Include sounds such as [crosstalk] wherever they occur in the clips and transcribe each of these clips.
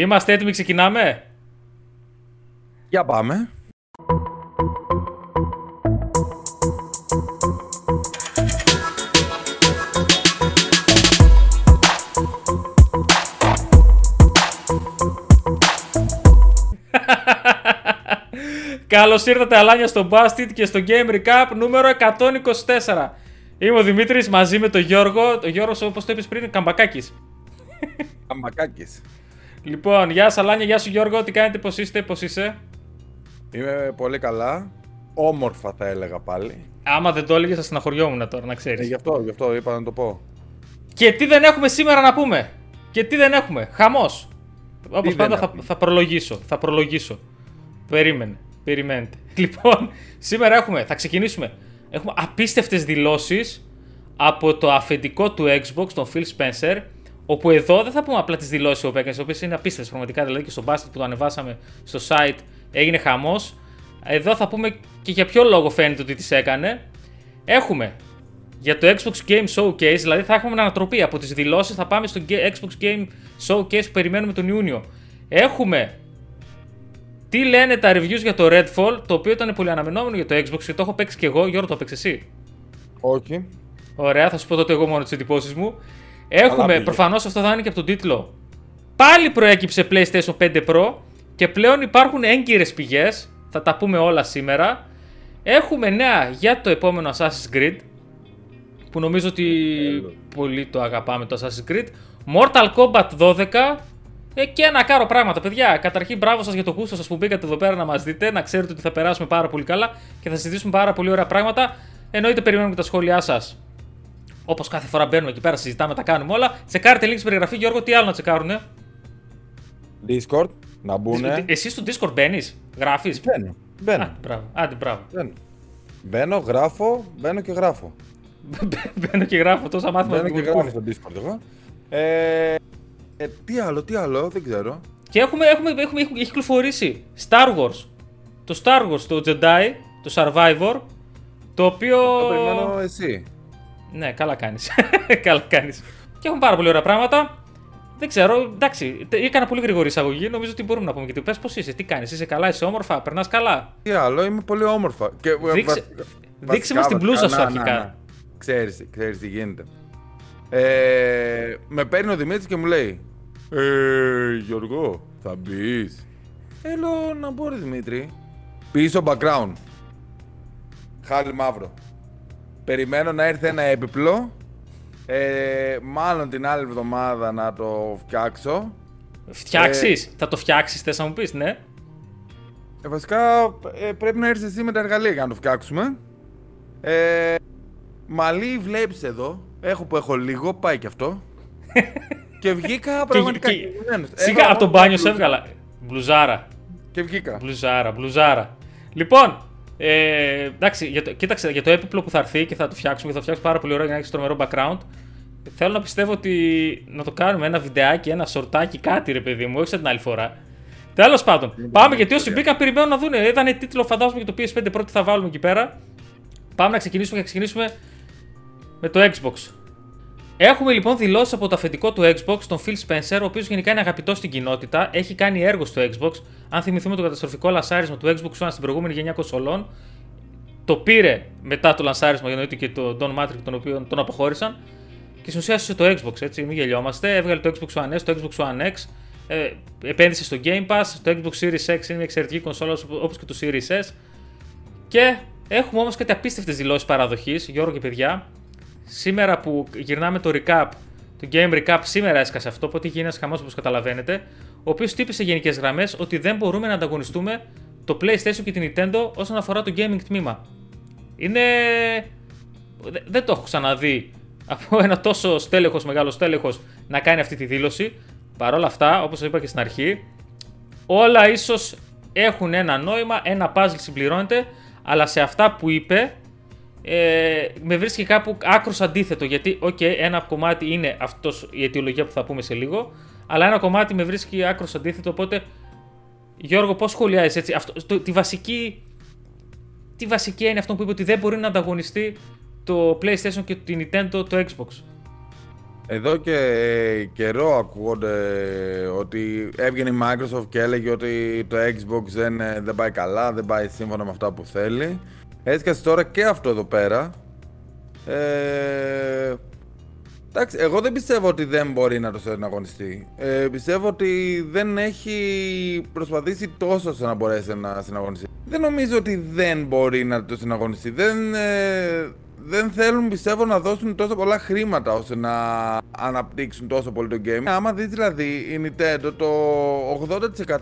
Είμαστε έτοιμοι, ξεκινάμε; Για πάμε. [laughs] Καλώς ήρθατε αλάνια στο Busted και στο Game Recap νούμερο 124. Είμαι ο Δημήτρης μαζί με τον Γιώργο. Ο Γιώργος όπως το είπες πριν, Καμπακάκης. Καμπακάκης. Λοιπόν, γεια σας Αλάνια, γεια σου Γιώργο, τι κάνετε, πώς είστε, πώς είσαι; Είμαι πολύ καλά. Όμορφα θα έλεγα πάλι. Άμα δεν το έλεγες θα στεναχωριόμουν τώρα, να ξέρεις. Ε, γι' αυτό, γι' αυτό είπα να το πω. Και τι δεν έχουμε σήμερα να πούμε; Και τι δεν έχουμε; Χαμός. Όπως δεν πάντα θα, έχουμε; θα προλογίσω. Θα προλογίσω. Περίμενε. Περιμένετε. [laughs] Λοιπόν, σήμερα έχουμε, θα ξεκινήσουμε. Έχουμε απίστευτες δηλώσεις από το αφεντικό του Xbox, τον Phil Spencer, όπου εδώ δεν θα πούμε απλά τις δηλώσεις που έκανε, οι οποίες είναι απίστευτες πραγματικά, δηλαδή και στο basket που το ανεβάσαμε στο site έγινε χαμός. Εδώ θα πούμε και για ποιο λόγο φαίνεται ότι τις έκανε. Έχουμε για το Xbox Game Showcase, δηλαδή θα έχουμε ανατροπή από τις δηλώσεις, θα πάμε στο Ge- Xbox Game Showcase που περιμένουμε τον Ιούνιο. Έχουμε τι λένε τα reviews για το Redfall, το οποίο ήταν πολύ αναμενόμενο για το Xbox και το έχω παίξει και εγώ. Γιώργο, το παίξει εσύ; Όχι. Ωραία, θα σου πω τότε εγώ μόνο τις εντυπώσεις μου. Έχουμε, πήγε. προφανώς αυτό θα είναι και από τον τίτλο. Πάλι προέκυψε PlayStation 5 Pro και πλέον υπάρχουν έγκυρες πηγές. Θα τα πούμε όλα σήμερα. Έχουμε νέα για το επόμενο Assassin's Creed. Που νομίζω ότι Έλο. πολύ το αγαπάμε το Assassin's Creed. Mortal Kombat 12. Ε, και ένα κάρο πράγματα, παιδιά. Καταρχήν, μπράβο σας για το γούστο σας που μπήκατε εδώ πέρα να μας δείτε. Να ξέρετε ότι θα περάσουμε πάρα πολύ καλά και θα συζητήσουμε πάρα πολύ ωραία πράγματα. Εννοείται, περιμένουμε και τα σχόλιά σας. Όπως κάθε φορά μπαίνουμε εκεί πέρα, συζητάμε, τα κάνουμε όλα. Τσεκάρετε link στην περιγραφή, Γιώργο, τι άλλο να τσεκάρουνε; Discord, να μπουνε. Εσύ στο Discord μπαίνεις, γράφεις; Μπαίνω. Μπαίνω. Α, μπράβο. Άντε, μπράβο. Μπαίνω. Μπαίνω, γράφω, μπαίνω και γράφω. [laughs] Μπαίνω και γράφω τόσα μάθημα. Μπαίνω και γράφω στο Discord εγώ. Ε, ε, τι άλλο, τι άλλο, δεν ξέρω. Και έχουμε, έχουμε, έχουμε, έχουμε, έχει κυκλοφορήσει Star Wars. Το Star Wars, το Jedi, το Survivor. Το οποίο. Το περιμένω εσύ. Ναι, καλά κάνεις. [laughs] καλά κάνεις. Και έχουν πάρα πολύ ωραία πράγματα. Δεν ξέρω, εντάξει, τε- έκανα πολύ γρήγορη εισαγωγή. Νομίζω ότι μπορούμε να πούμε. Γιατί πες πώς είσαι, τι κάνεις, είσαι καλά, είσαι όμορφα, περνάς καλά. Τι άλλο, είμαι πολύ όμορφα. Και, ε, Δείξε- δείξε μας την μπλούζα σου αρχικά. Ξέρεις, ξέρεις τι γίνεται. Ε, με παίρνει ο Δημήτρης και μου λέει Ε, Γιώργο, θα μπεις. Θέλω να μπω ρε Δημήτρη. Πίσω background. Χάλι μαύρο. Περιμένω να έρθει ένα έπιπλο. Ε, μάλλον την άλλη εβδομάδα να το φτιάξω. Φτιάξεις, θα το φτιάξεις, θες να μου πεις, ναι; Ε, βασικά ε, πρέπει να έρθεις εσύ με τα εργαλεία για να το φτιάξουμε. Ε, μαλλί βλέπεις εδώ. Έχω που έχω λίγο, πάει και αυτό. [laughs] και βγήκα πραγματικά. και- κινημένος. Σιγά Έχω από τον μόνο μπάνιο σε μπλούζα. έβγαλα. Μπλουζάρα. Και βγήκα. Μπλουζάρα, μπλουζάρα. Λοιπόν, ε, εντάξει, για το, κοίταξε για το έπιπλο που θα έρθει και θα το φτιάξουμε και θα το φτιάξουμε πάρα πολύ ωραίο για να έχεις τρομερό background. Θέλω να πιστεύω ότι να το κάνουμε ένα βιντεάκι, ένα σορτάκι, κάτι ρε παιδί μου, όχι σαν την άλλη φορά. Τέλος πάντων, πάμε γιατί όσοι μπήκαν περιμένουν να δουν. Ήταν τίτλο, φαντάζομαι για το PS5 πρώτη θα βάλουμε εκεί πέρα. Πάμε να ξεκινήσουμε και να ξεκινήσουμε με το Xbox. Έχουμε λοιπόν δηλώσεις από το αφεντικό του Xbox, τον Phil Spencer, ο οποίος γενικά είναι αγαπητός στην κοινότητα, έχει κάνει έργο στο Xbox. Αν θυμηθούμε το καταστροφικό λανσάρισμα του Xbox One στην προηγούμενη γενιά κονσολών, το πήρε μετά το λανσάρισμα, εννοείται και το Don Matrix, τον οποίο τον αποχώρησαν. Και στην ουσία έσωσε το Xbox, έτσι, μην γελιόμαστε. Έβγαλε το Xbox One S, το Xbox One X, ε, επένδυσε στο Game Pass, το Xbox Series X είναι μια εξαιρετική κονσόλα όπως και το Series S. Και έχουμε όμως κάτι απίστευτες δηλώσεις παραδοχής, Γιώργο και παιδιά. Σήμερα που γυρνάμε το recap, το game recap, σήμερα έσκασε αυτό, οπότε γίνει ένας χαμός όπως καταλαβαίνετε. Ο οποίος τύπησε σε γενικές γραμμές ότι δεν μπορούμε να ανταγωνιστούμε το PlayStation και την Nintendo όσον αφορά το gaming τμήμα. Είναι. δε- Δεν το έχω ξαναδεί από [laughs] ένα τόσο στέλεχος, μεγάλο στέλεχος να κάνει αυτή τη δήλωση. Παρ' όλα αυτά, όπως είπα και στην αρχή, όλα ίσως έχουν ένα νόημα, ένα puzzle συμπληρώνεται, αλλά σε αυτά που είπε ε, με βρίσκει κάπου άκρως αντίθετο. Γιατί, οκ, ένα κομμάτι είναι αυτός η αιτιολογία που θα πούμε σε λίγο, αλλά ένα κομμάτι με βρίσκει άκρως αντίθετο. Οπότε, Γιώργο, πώς σχολιάζεις έτσι, αυτό, το, τη βασική. Τι βασική είναι αυτό που είπε ότι δεν μπορεί να ανταγωνιστεί το PlayStation και την Nintendo το Xbox; Εδώ και καιρό ακούγονται ότι έβγαινε η Microsoft και έλεγε ότι το Xbox δεν, δεν πάει καλά, δεν πάει σύμφωνα με αυτά που θέλει. Έσκασε τώρα και αυτό εδώ πέρα. Ε, εντάξει, εγώ δεν πιστεύω ότι δεν μπορεί να το συναγωνιστεί. Ε, πιστεύω ότι δεν έχει προσπαθήσει τόσο ώστε να μπορέσει να συναγωνιστεί. Δεν νομίζω ότι δεν μπορεί να το συναγωνιστεί. Δεν, ε, δεν θέλουν πιστεύω να δώσουν τόσο πολλά χρήματα ώστε να αναπτύξουν τόσο πολύ το game. Άμα δεις δηλαδή η Nintendo το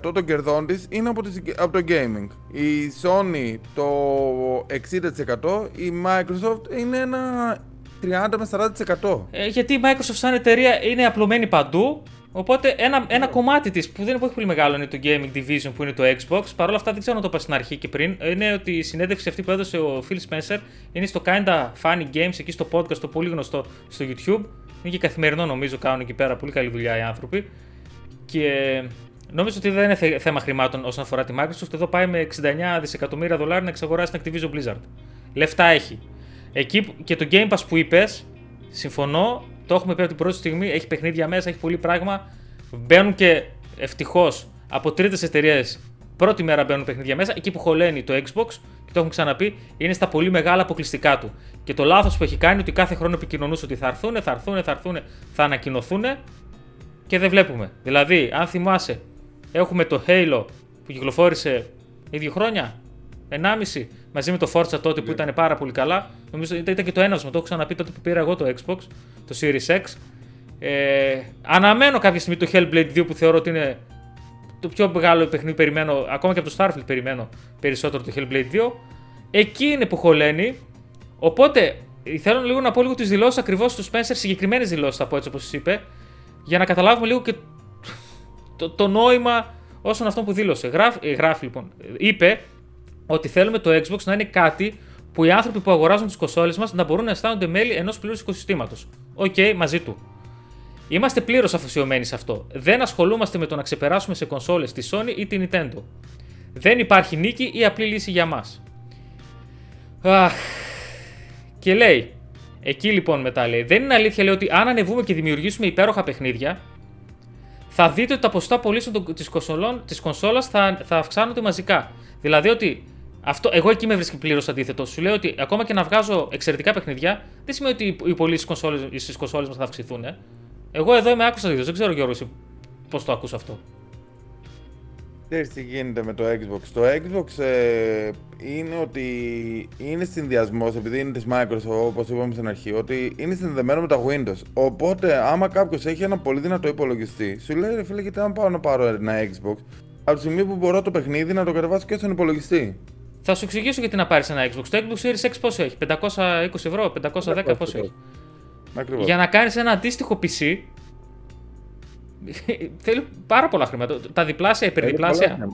80% των κερδών της είναι από, από το gaming. Η Sony το 60%, η Microsoft είναι ένα 30 με 40%. Ε, γιατί η Microsoft σαν εταιρεία είναι απλωμένη παντού Οπότε ένα, ένα κομμάτι της που δεν είναι πολύ μεγάλο είναι το Gaming Division που είναι το Xbox. Παρ' όλα αυτά δεν ξέρω να το είπα στην αρχή και πριν. Είναι ότι η συνέντευξη αυτή που έδωσε ο Phil Spencer είναι στο Kinda Funny Games εκεί στο podcast, το πολύ γνωστό στο YouTube. Είναι και καθημερινό νομίζω κάνουν εκεί πέρα. Πολύ καλή δουλειά οι άνθρωποι. Και νομίζω ότι δεν είναι θέμα χρημάτων όσον αφορά τη Microsoft. Εδώ πάει με 69 δισεκατομμύρια δολάρια να εξαγοράσει την Activision Blizzard. Λεφτά έχει. Εκεί και το Game Pass που είπες, συμφωνώ, το έχουμε πει από την πρώτη στιγμή. Έχει παιχνίδια μέσα, έχει πολύ πράγμα. Μπαίνουν και ευτυχώς από τρίτες εταιρείες πρώτη μέρα μπαίνουν παιχνίδια μέσα. Εκεί που χωλαίνει το Xbox, και το έχουμε ξαναπεί, είναι στα πολύ μεγάλα αποκλειστικά του. Και το λάθος που έχει κάνει ότι κάθε χρόνο επικοινωνούσε ότι θα έρθουν, θα έρθουν, θα έρθουν, θα ανακοινωθούν και δεν βλέπουμε. Δηλαδή, αν θυμάσαι, έχουμε το Halo που κυκλοφόρησε ίδιο χρόνια, 1,5 μαζί με το Forza τότε που ναι. ήταν πάρα πολύ καλά. Νομίζω ήταν και το ένασμα, το έχω ξαναπεί τότε που πήρα εγώ το Xbox, το Series X. Ε, αναμένω κάποια στιγμή το Hellblade 2 που θεωρώ ότι είναι το πιο μεγάλο παιχνίδι περιμένω, ακόμα και από το Starfield περιμένω περισσότερο το Hellblade 2. Εκεί είναι που χωλαίνει. Οπότε θέλω λίγο να πω λίγο τις δηλώσεις ακριβώς του Spencer, συγκεκριμένες δηλώσεις θα πω έτσι όπως είπε, για να καταλάβουμε λίγο και το, το νόημα όσων αυτό που δήλωσε. Γράφει, ε, γράφει λοιπόν, είπε ότι θέλουμε το Xbox να είναι κάτι που οι άνθρωποι που αγοράζουν τις κονσόλες μας να μπορούν να αισθάνονται μέλη ενός πλήρους οικοσυστήματος. OK, okay, μαζί του. Είμαστε πλήρως αφοσιωμένοι σε αυτό. Δεν ασχολούμαστε με το να ξεπεράσουμε σε κονσόλες τη Sony ή τη Nintendo. Δεν υπάρχει νίκη ή απλή λύση για μας. Αχ. Και λέει, εκεί λοιπόν μετά λέει, δεν είναι αλήθεια λέει ότι αν ανεβούμε και δημιουργήσουμε υπέροχα παιχνίδια, θα δείτε ότι τα ποσοστά πωλήσεων της κονσόλας θα, θα αυξάνονται μαζικά. Δηλαδή ότι αυτό, εγώ εκεί με βρίσκει πλήρως αντίθετο. Σου λέω ότι ακόμα και να βγάζω εξαιρετικά παιχνίδια, δεν σημαίνει ότι οι πωλήσει στις κονσόλες μας θα αυξηθούν. Ε. Εγώ εδώ είμαι άκουσα Δεν ξέρω, Γιώργος, πώς το ακούς αυτό. Ξέρεις τι γίνεται με το Xbox. Το Xbox ε, είναι ότι είναι συνδυασμός, επειδή είναι της Microsoft, όπως είπαμε στην αρχή, ότι είναι συνδεδεμένο με τα Windows. Οπότε, άμα κάποιος έχει ένα πολύ δυνατό υπολογιστή, σου λέει ρε φίλε, γιατί αν πάω να πάρω ένα Xbox, από τη στιγμή που μπορώ το παιχνίδι να το κατεβάσω και στον υπολογιστή. Θα σου εξηγήσω γιατί να πάρεις ένα Xbox. Το Xbox Series X πόσο έχει, 520 ευρώ, 510 πόσο έχει; Ακριβώς. Για να κάνεις ένα αντίστοιχο PC. θέλει πάρα πολλά χρήματα. Τα διπλάσια, υπερδιπλάσια.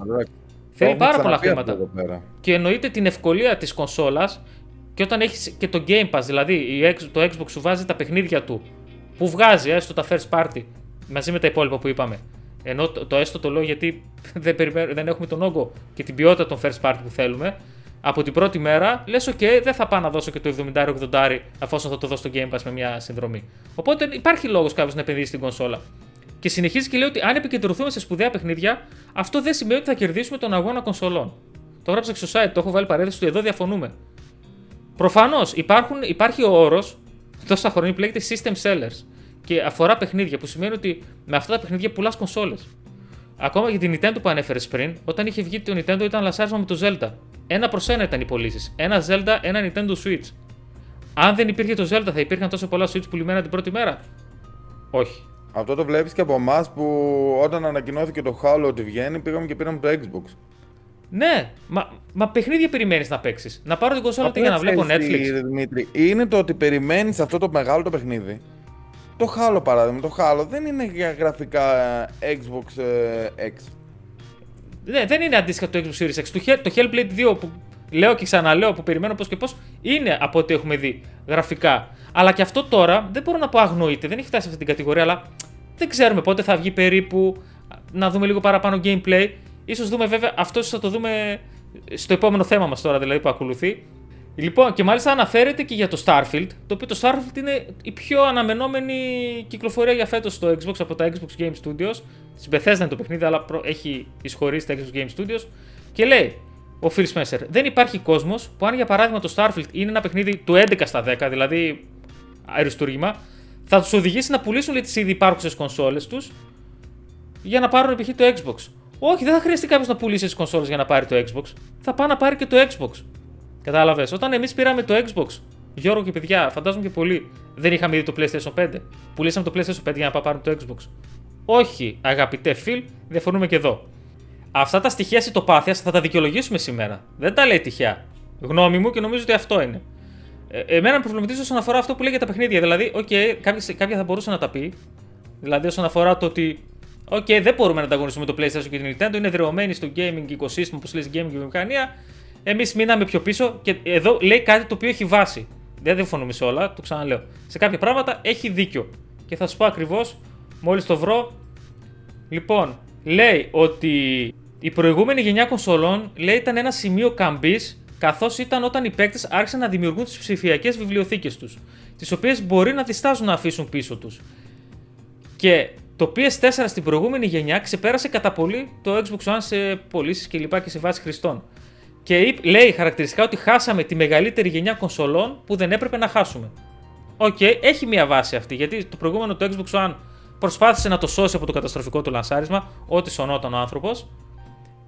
Θέλει πάρα πολλά χρήματα. Και εννοείται την ευκολία της κονσόλας και όταν έχεις και το Game Pass, δηλαδή το Xbox σου βάζει τα παιχνίδια του που βγάζει έστω τα first party μαζί με τα υπόλοιπα που είπαμε ενώ το, το έστω το λέω γιατί [laughs] δεν, δεν έχουμε τον όγκο και την ποιότητα των first party που θέλουμε. Από την πρώτη μέρα λες: OK, δεν θα πάω να δώσω και το 70-80 εφόσον θα το δώσω στο Game Pass με μια συνδρομή. Οπότε υπάρχει λόγος κάποιος να επενδύσει στην κονσόλα. Και συνεχίζει και λέει ότι αν επικεντρωθούμε σε σπουδαία παιχνίδια, αυτό δεν σημαίνει ότι θα κερδίσουμε τον αγώνα κονσολών. Το γράψα στο site, το έχω βάλει παρένθεση του, εδώ διαφωνούμε. Προφανώς υπάρχει ο όρος τόσα χρόνια που λέγεται System Sellers και αφορά παιχνίδια, που σημαίνει ότι με αυτά τα παιχνίδια πουλάς κονσόλες. Ακόμα για την Nintendo που ανέφερες πριν, όταν είχε βγει το Nintendo ήταν λασάρισμα με το Zelda. Ένα προς ένα ήταν οι πωλήσεις. Ένα Zelda, ένα Nintendo Switch. Αν δεν υπήρχε το Zelda, θα υπήρχαν τόσο πολλά Switch πουλημένα την πρώτη μέρα; Όχι. Αυτό το βλέπεις και από εμάς που όταν ανακοινώθηκε το Halo ότι βγαίνει, πήγαμε και πήραμε το Xbox. Ναι, μα, μα παιχνίδια περιμένεις να παίξεις. Να πάρω την κονσόλα για να βλέπω Netflix. Δημήτρη, είναι το ότι περιμένεις αυτό το μεγάλο το παιχνίδι το Halo παράδειγμα, το Halo δεν είναι για γραφικά Xbox ε, X. Ναι, δεν είναι αντίστοιχα το Xbox Series X. Το Hellblade 2 που λέω και ξαναλέω που περιμένω πώς και πώς είναι από ό,τι έχουμε δει γραφικά. Αλλά και αυτό τώρα δεν μπορώ να πω αγνοείται, δεν έχει φτάσει σε αυτή την κατηγορία, αλλά δεν ξέρουμε πότε θα βγει περίπου. Να δούμε λίγο παραπάνω gameplay. Ίσως δούμε βέβαια, αυτός θα το δούμε στο επόμενο θέμα μας τώρα δηλαδή που ακολουθεί. Λοιπόν, και μάλιστα αναφέρεται και για το Starfield, το οποίο το Starfield είναι η πιο αναμενόμενη κυκλοφορία για φέτος στο Xbox από τα Xbox Game Studios. Στην Bethesda είναι το παιχνίδι, αλλά έχει εισχωρήσει τα Xbox Game Studios. Και λέει ο Phil Spencer, δεν υπάρχει κόσμος που αν για παράδειγμα το Starfield είναι ένα παιχνίδι του 11 στα 10, δηλαδή αριστούργημα, θα τους οδηγήσει να πουλήσουν τις ήδη υπάρχουσες κονσόλες τους για να πάρουν π.χ. το Xbox. Όχι, δεν θα χρειαστεί κάποιος να πουλήσει τις κονσόλες για να πάρει το Xbox. Θα πάει να πάρει και το Xbox. Κατάλαβες. Όταν εμείς πήραμε το Xbox, Γιώργο και παιδιά, φαντάζομαι και πολλοί, δεν είχαμε ήδη το PlayStation 5. Πουλήσαμε το PlayStation 5 για να πάρουμε το Xbox. Όχι, αγαπητέ Phil, διαφωνούμε και εδώ. Αυτά τα στοιχεία ηττοπάθειας θα τα δικαιολογήσουμε σήμερα. Δεν τα λέει τυχαία. Γνώμη μου και νομίζω ότι αυτό είναι. Ε, εμένα με προβληματίζει όσον αφορά αυτό που λέει για τα παιχνίδια. Δηλαδή, okay, κάποια, κάποια θα μπορούσε να τα πει. Δηλαδή, όσον αφορά το ότι OK, okay, δεν μπορούμε να ανταγωνιστούμε το PlayStation και την Nintendo. Είναι εδραιωμένοι στο gaming οικοσύστημα, όπως λέει gaming βιομηχανία. Εμείς μείναμε πιο πίσω και εδώ λέει κάτι το οποίο έχει βάση. Δεν διαφωνούμε σε όλα, το ξαναλέω. Σε κάποια πράγματα έχει δίκιο. Και θα σα πω ακριβώς, μόλις το βρω. Λοιπόν, λέει ότι η προηγούμενη γενιά κονσολών λέει, ήταν ένα σημείο καμπής καθώς ήταν όταν οι παίκτες άρχισαν να δημιουργούν τις ψηφιακές βιβλιοθήκες τους, τις οποίες μπορεί να διστάζουν να αφήσουν πίσω τους. Και το PS4 στην προηγούμενη γενιά ξεπέρασε κατά πολύ το Xbox One σε πωλήσεις και λοιπά και σε βάση χρηστών. Και λέει χαρακτηριστικά ότι χάσαμε τη μεγαλύτερη γενιά κονσολών που δεν έπρεπε να χάσουμε. OK, okay, έχει μια βάση αυτή γιατί το προηγούμενο το Xbox One προσπάθησε να το σώσει από το καταστροφικό του λανσάρισμα, ό,τι σωνόταν ο άνθρωπος.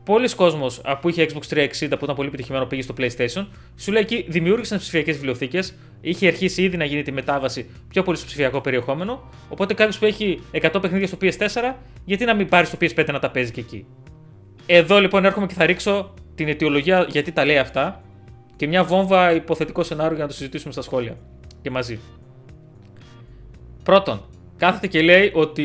Πολλοί κόσμοι που είχε Xbox 360 που ήταν πολύ επιτυχημένο πήγε στο PlayStation, σου λέει εκεί δημιούργησαν ψηφιακές βιβλιοθήκες, είχε αρχίσει ήδη να γίνει τη μετάβαση πιο πολύ στο ψηφιακό περιεχόμενο. Οπότε κάποιος που έχει 100 παιχνίδια στο PS4, γιατί να μην πάρει το PS5 να τα παίζει και εκεί. Εδώ λοιπόν έρχομαι και θα ρίξω την αιτιολογία γιατί τα λέει αυτά και μια βόμβα υποθετικό σενάριο για να το συζητήσουμε στα σχόλια και μαζί. Πρώτον, κάθεται και λέει ότι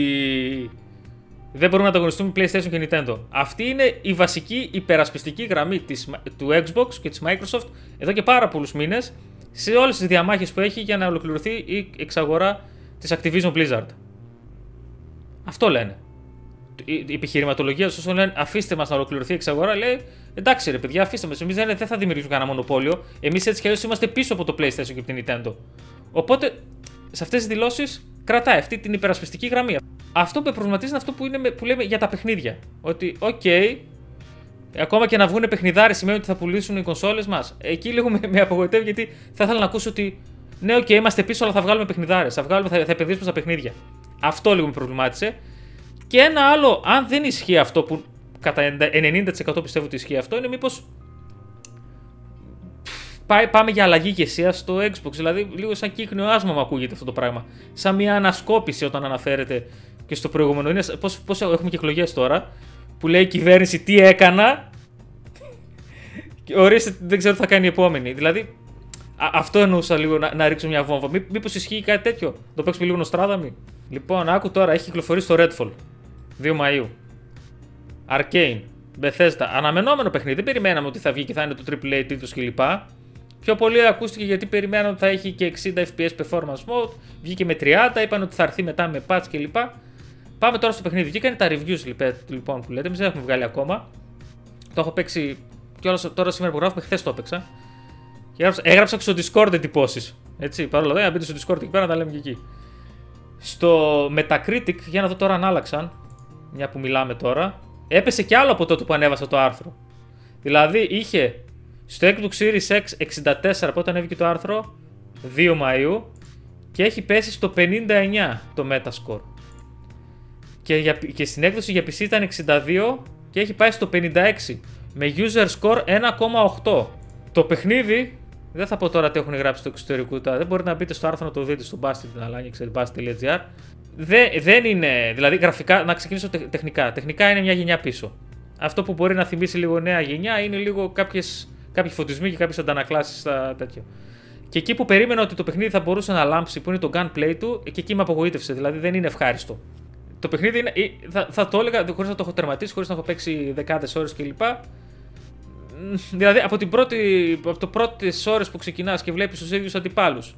δεν μπορούμε να ανταγωνιστούμε PlayStation και Nintendo. Αυτή είναι η βασική υπερασπιστική γραμμή της, του Xbox και της Microsoft εδώ και πάρα πολλούς μήνες σε όλες τις διαμάχες που έχει για να ολοκληρωθεί η εξαγορά της Activision Blizzard. Αυτό λένε. Η επιχειρηματολογία όσο λένε αφήστε μας να ολοκληρωθεί η εξαγορά λέει εντάξει ρε παιδιά αφήστε μας. Εμείς δεν, θα δημιουργήσουμε κανένα μονοπόλιο. Εμείς έτσι κι αλλιώς είμαστε πίσω από το PlayStation και την Nintendo. Οπότε σε αυτές τις δηλώσεις κρατάει αυτή την υπερασπιστική γραμμή. Αυτό που με προβληματίζει είναι αυτό που, είναι, που λέμε για τα παιχνίδια. Ότι, OK, okay, ακόμα και να βγουν παιχνιδάρες σημαίνει ότι θα πουλήσουν οι κονσόλες μας. Εκεί λίγο με, με απογοητεύει γιατί θα ήθελα να ακούσω ότι ναι, OK, okay, είμαστε πίσω, αλλά θα βγάλουμε παιχνιδάρες. Θα, βγάλουμε, θα, θα επενδύσουμε στα παιχνίδια. Αυτό λίγο με προβλημάτισε. Και ένα άλλο, αν δεν ισχύει αυτό που κατά 90% πιστεύω ότι ισχύει αυτό, είναι μήπως πάμε για αλλαγή ηγεσίας στο Xbox. Δηλαδή, λίγο σαν κύκνειο άσμα μου ακούγεται αυτό το πράγμα. Σαν μια ανασκόπηση όταν αναφέρεται και στο προηγούμενο. Είναι πώς, πώς έχουμε και εκλογές τώρα που λέει η κυβέρνηση τι έκανα. Και ορίστε, δεν ξέρω τι θα κάνει η επόμενη. Δηλαδή, αυτό εννοούσα λίγο να, να ρίξω μια βόμβα. Μή, Μήπως ισχύει κάτι τέτοιο; Το παίξουμε λίγο νοστράδαμι. Λοιπόν, άκου τώρα, έχει κυκλοφορήσει το Redfall 2 Μαου. Arcane. Bethesda. Αναμενόμενο παιχνίδι. Δεν περιμέναμε ότι θα βγει και θα είναι το AAA τίτλος κλπ. Πιο πολύ ακούστηκε γιατί περιμέναν ότι θα έχει και 60 FPS performance mode. Βγήκε με 30, είπαν ότι θα έρθει μετά με patch κλπ. Πάμε τώρα στο παιχνίδι. Βγήκαν τα reviews λοιπόν που λέτε. Εμεί δεν έχουμε βγάλει ακόμα. Το έχω παίξει και όλα τώρα σήμερα που γράφουμε, χθες το έπαιξα. Και έγραψα, έγραψα στο Discord εντυπώσεις. Έτσι, παρόλο που να μπείτε στο Discord εκεί πέρα να τα λέμε και εκεί. Στο Metacritic, για να δω τώρα αν άλλαξαν. Μια που μιλάμε τώρα. Έπεσε κι άλλο από τότε που ανέβασα το άρθρο. Δηλαδή είχε στο Xbox Series X 64 από όταν έβγαινε το άρθρο 2 Μαΐου και έχει πέσει στο 59 το Metascore. Και, για, και στην έκδοση για PC ήταν 62 και έχει πάει στο 56 με user score 1,8. Το παιχνίδι, δεν θα πω τώρα τι έχουν γράψει στο εξωτερικό, δεν μπορείτε να μπείτε στο άρθρο να το δείτε στο Basti την Αλάνια, ξέρετε, basti.gr. Δεν, δεν είναι, δηλαδή γραφικά, να ξεκινήσω τεχνικά. Τεχνικά είναι μια γενιά πίσω. Αυτό που μπορεί να θυμίσει λίγο νέα γενιά είναι λίγο κάποιες κάποιοι φωτισμοί και κάποιες αντανακλάσεις στα τέτοια. Και εκεί που περίμενα ότι το παιχνίδι θα μπορούσε να λάμψει, που είναι το gunplay του, και εκεί με απογοήτευσε. Δηλαδή δεν είναι ευχάριστο. Το παιχνίδι είναι. Θα, θα το έλεγα χωρίς να το έχω τερματίσει, χωρίς να έχω παίξει δεκάδες ώρες κλπ. Δηλαδή από, την πρώτη, από το πρώτες ώρες που ξεκινάς και βλέπεις τους ίδιους αντιπάλους.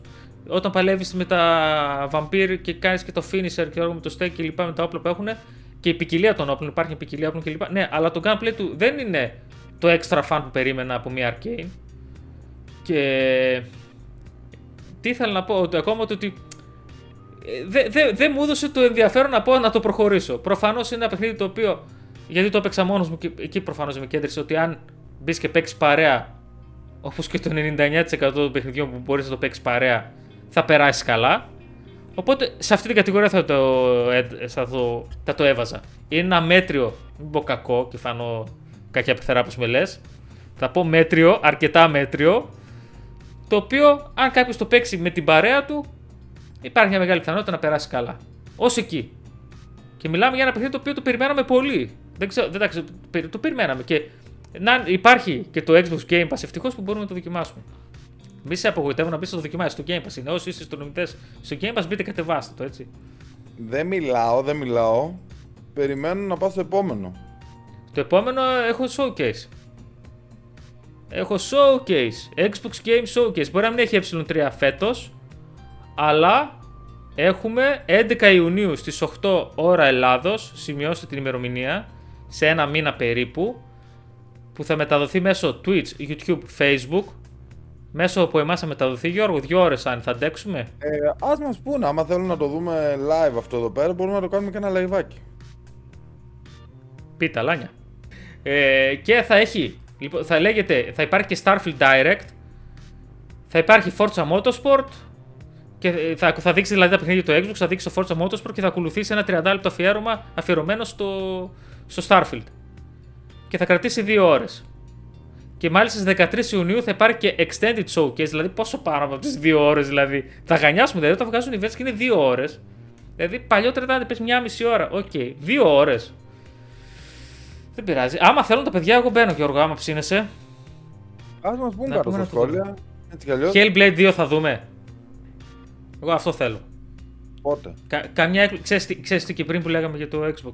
Όταν παλεύεις με τα vampire και κάνεις και το finisher και με το stake κλπ. με τα όπλα που έχουν και η ποικιλία των όπλων, υπάρχει ποικιλία όπλων κλπ. Ναι, αλλά το gunplay του δεν είναι το extra fan που περίμενα από μια arcane. Και τι ήθελα να πω, ότι ακόμα ότι δεν δε, δε μου έδωσε το ενδιαφέρον να πω να το προχωρήσω. Προφανώς είναι ένα παιχνίδι το οποίο. Γιατί το έπαιξα μόνος μου και εκεί προφανώς με κέντρισε ότι αν μπεις και παίξεις παρέα, όπως και το 99% των παιχνιδιών που μπορείς να το παίξεις παρέα, θα περάσεις καλά. Οπότε σε αυτή την κατηγορία θα το, θα το, θα το έβαζα. Είναι ένα μέτριο, μην πω κακό και φανώ κακιά πεθερά που με λες. Θα πω μέτριο, αρκετά μέτριο, το οποίο αν κάποιος το παίξει με την παρέα του, υπάρχει μια μεγάλη πιθανότητα να περάσει καλά. Ω εκεί. Και μιλάμε για ένα παιχνίδι το οποίο το περιμέναμε πολύ. Δεν ξέρω, δεν ξέρω, το περιμέναμε. Και να υπάρχει και το Xbox Game Pass ευτυχώς που μπορούμε να το δοκιμάσουμε. Μη σε απογοητεύω να μπεις να το δοκιμάσεις. Στο Game Pass είναι. Όσοι είστε νομιτέ στο Game Pass, μπείτε κατεβάστε το έτσι. Δεν μιλάω, δεν μιλάω. Περιμένω να πάω στο επόμενο. Το επόμενο έχω showcase. Έχω showcase. Xbox Game Showcase. Μπορεί να μην έχει ε3 φέτος, αλλά έχουμε 11 Ιουνίου στις 8 ώρα Ελλάδος, σημειώστε την ημερομηνία, σε ένα μήνα περίπου, που θα μεταδοθεί μέσω Twitch, YouTube, Facebook, μέσω που εμάς θα μεταδοθεί, Γιώργο, δύο ώρες αν θα αντέξουμε. Ε, ας μας πούνε, άμα θέλουν να το δούμε live αυτό εδώ πέρα, μπορούμε να το κάνουμε και ένα live. Πίτα, λάνια. Ε, και θα έχει, λοιπόν, θα λέγεται, θα υπάρχει και Starfield Direct, θα υπάρχει Forza Motorsport, και θα, θα δείξει δηλαδή τα παιχνίδια του Xbox, θα δείξει το Forza Motorsport και θα ακολουθήσει ένα 30 λεπτό αφιέρωμα αφιερωμένο στο, στο Starfield. Και θα κρατήσει 2 ώρες. Και μάλιστα στις 13 Ιουνίου θα υπάρχει και extended showcase, δηλαδή πόσο πάνω από τις 2 ώρες δηλαδή. Θα γανιάσουμε δηλαδή όταν βγάζουν events και είναι 2 ώρες. Δηλαδή παλιότερα ήταν πες μια μισή ώρα. OK, okay. 2 ώρες. Δεν πειράζει. Άμα θέλουν τα παιδιά, εγώ μπαίνω Γιώργο, άμα ψήνεσαι. Ας μας πουν κάτω στα σχόλια. Hellblade 2 θα δούμε. Εγώ αυτό θέλω. Πότε; Κα, καμιά Ξέρεις, ξέρεις τι και πριν που λέγαμε για το Xbox;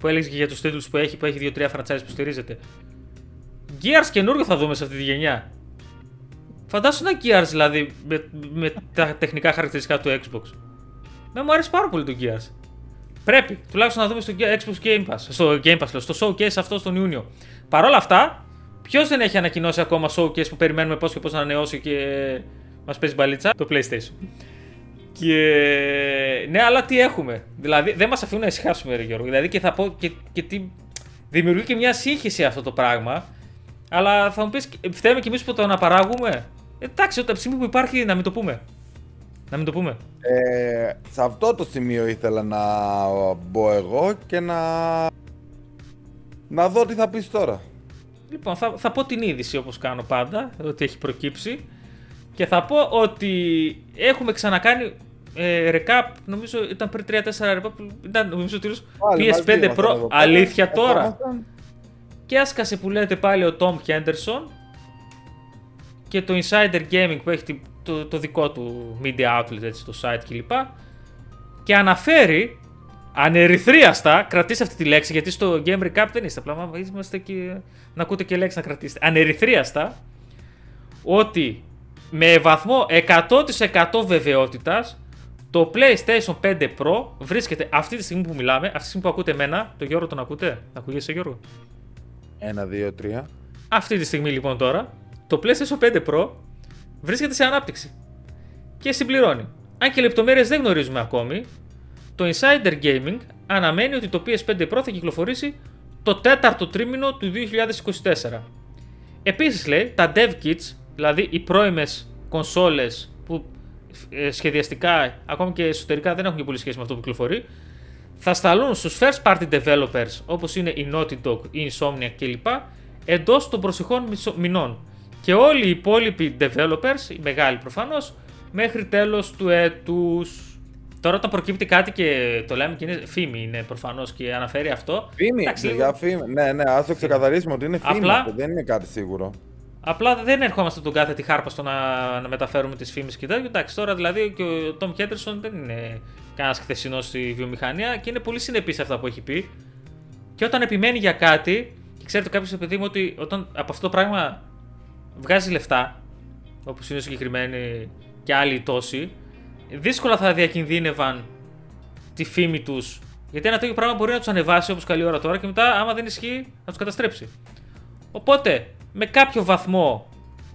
Που έλεγες και για τους τίτλους που έχει, που έχει 2-3 franchise που στηρίζεται. Gears καινούριο θα δούμε σε αυτή τη γενιά. Φαντάσου ένα Gears δηλαδή με, με τα τεχνικά χαρακτηριστικά του Xbox. Με μου αρέσει πάρα πολύ το Gears. Πρέπει τουλάχιστον να δούμε στο Xbox Game Pass. Στο Game Pass, στο showcase αυτό τον Ιούνιο. Παρ' όλα αυτά, ποιος δεν έχει ανακοινώσει ακόμα showcase που περιμένουμε πώς και πώς να ανανεώσει και μας παίζει μπαλίτσα, το PlayStation. Και ναι, αλλά τι έχουμε. Δηλαδή δεν μας αφήνουν να ησυχάσουμε, ρε Γιώργο. Δηλαδή και θα πω και, και τι. Δημιουργεί και μια σύγχυση αυτό το πράγμα. Αλλά θα μου πεις, φταίμε κι εμείς που το αναπαράγουμε. Εντάξει, όταν στιγμή που υπάρχει να μην το πούμε. Να μην το πούμε. Ε, σε αυτό το σημείο ήθελα να μπω εγώ και να. Να δω τι θα πεις τώρα. Λοιπόν, θα, θα πω την είδηση όπως κάνω πάντα, ότι έχει προκύψει. Και θα πω ότι έχουμε ξανακάνει ε, recap, νομίζω ήταν πριν 3-4 recap, ήταν νομίζω ότι PS5 Pro, αλήθεια τώρα. Και άσκασε που λέτε πάλι ο Tom Henderson και το Insider Gaming που έχει το, το δικό του media outlet, έτσι, το site κλπ. Και αναφέρει ανερυθρίαστα, κρατήστε αυτή τη λέξη γιατί στο Game Recap δεν είστε απλά, είμαστε και να ακούτε και λέξη να κρατήσετε. Ανερυθρίαστα ότι με βαθμό 100% βεβαιότητας το PlayStation 5 Pro βρίσκεται αυτή τη στιγμή που μιλάμε, αυτή τη στιγμή που ακούτε εμένα, το Γιώργο τον ακούτε, ακούγεσαι Γιώργο; 1, 2, 3. Αυτή τη στιγμή λοιπόν τώρα, το PlayStation 5 Pro βρίσκεται σε ανάπτυξη και συμπληρώνει. Αν και λεπτομέρειες δεν γνωρίζουμε ακόμη, το Insider Gaming αναμένει ότι το PS5 Pro θα κυκλοφορήσει το τέταρτο τρίμηνο του 2024. Επίσης λέει, τα dev kits, δηλαδή οι πρώιμες κονσόλες που ε, σχεδιαστικά, ακόμη και εσωτερικά δεν έχουν και πολύ σχέση με αυτό που κυκλοφορεί, θα σταλούν στους first party developers όπως είναι η Naughty Dog, η Insomniac κλπ. εντός των προσεχών μηνών. Και όλοι οι υπόλοιποι developers, οι μεγάλοι προφανώς, μέχρι τέλος του έτους. Τώρα όταν προκύπτει κάτι και το λέμε και είναι φήμη είναι προφανώς και αναφέρει αυτό. Φήμη, για φήμη. Ναι, ναι, α το ξεκαθαρίσουμε ότι είναι φήμη Απλά... αυτό, δεν είναι κάτι σίγουρο. Απλά δεν ερχόμαστε τον κάθε τη χάρπα στο να, να μεταφέρουμε τις φήμες και τέτοια. Εντάξει, τώρα δηλαδή και ο Τόμ Χέντερσον δεν είναι κανένας χθεσινός στη βιομηχανία και είναι πολύ συνεπής σε αυτά που έχει πει. Και όταν επιμένει για κάτι, και ξέρετε κάποιος παιδί μου ότι όταν από αυτό το πράγμα βγάζει λεφτά, όπως είναι συγκεκριμένοι και άλλοι τόσοι, δύσκολα θα διακινδύνευαν τη φήμη τους. Γιατί ένα τέτοιο πράγμα μπορεί να τους ανεβάσει όπως καλή ώρα τώρα και μετά, άμα δεν ισχύει, να τους καταστρέψει. Οπότε, με κάποιο βαθμό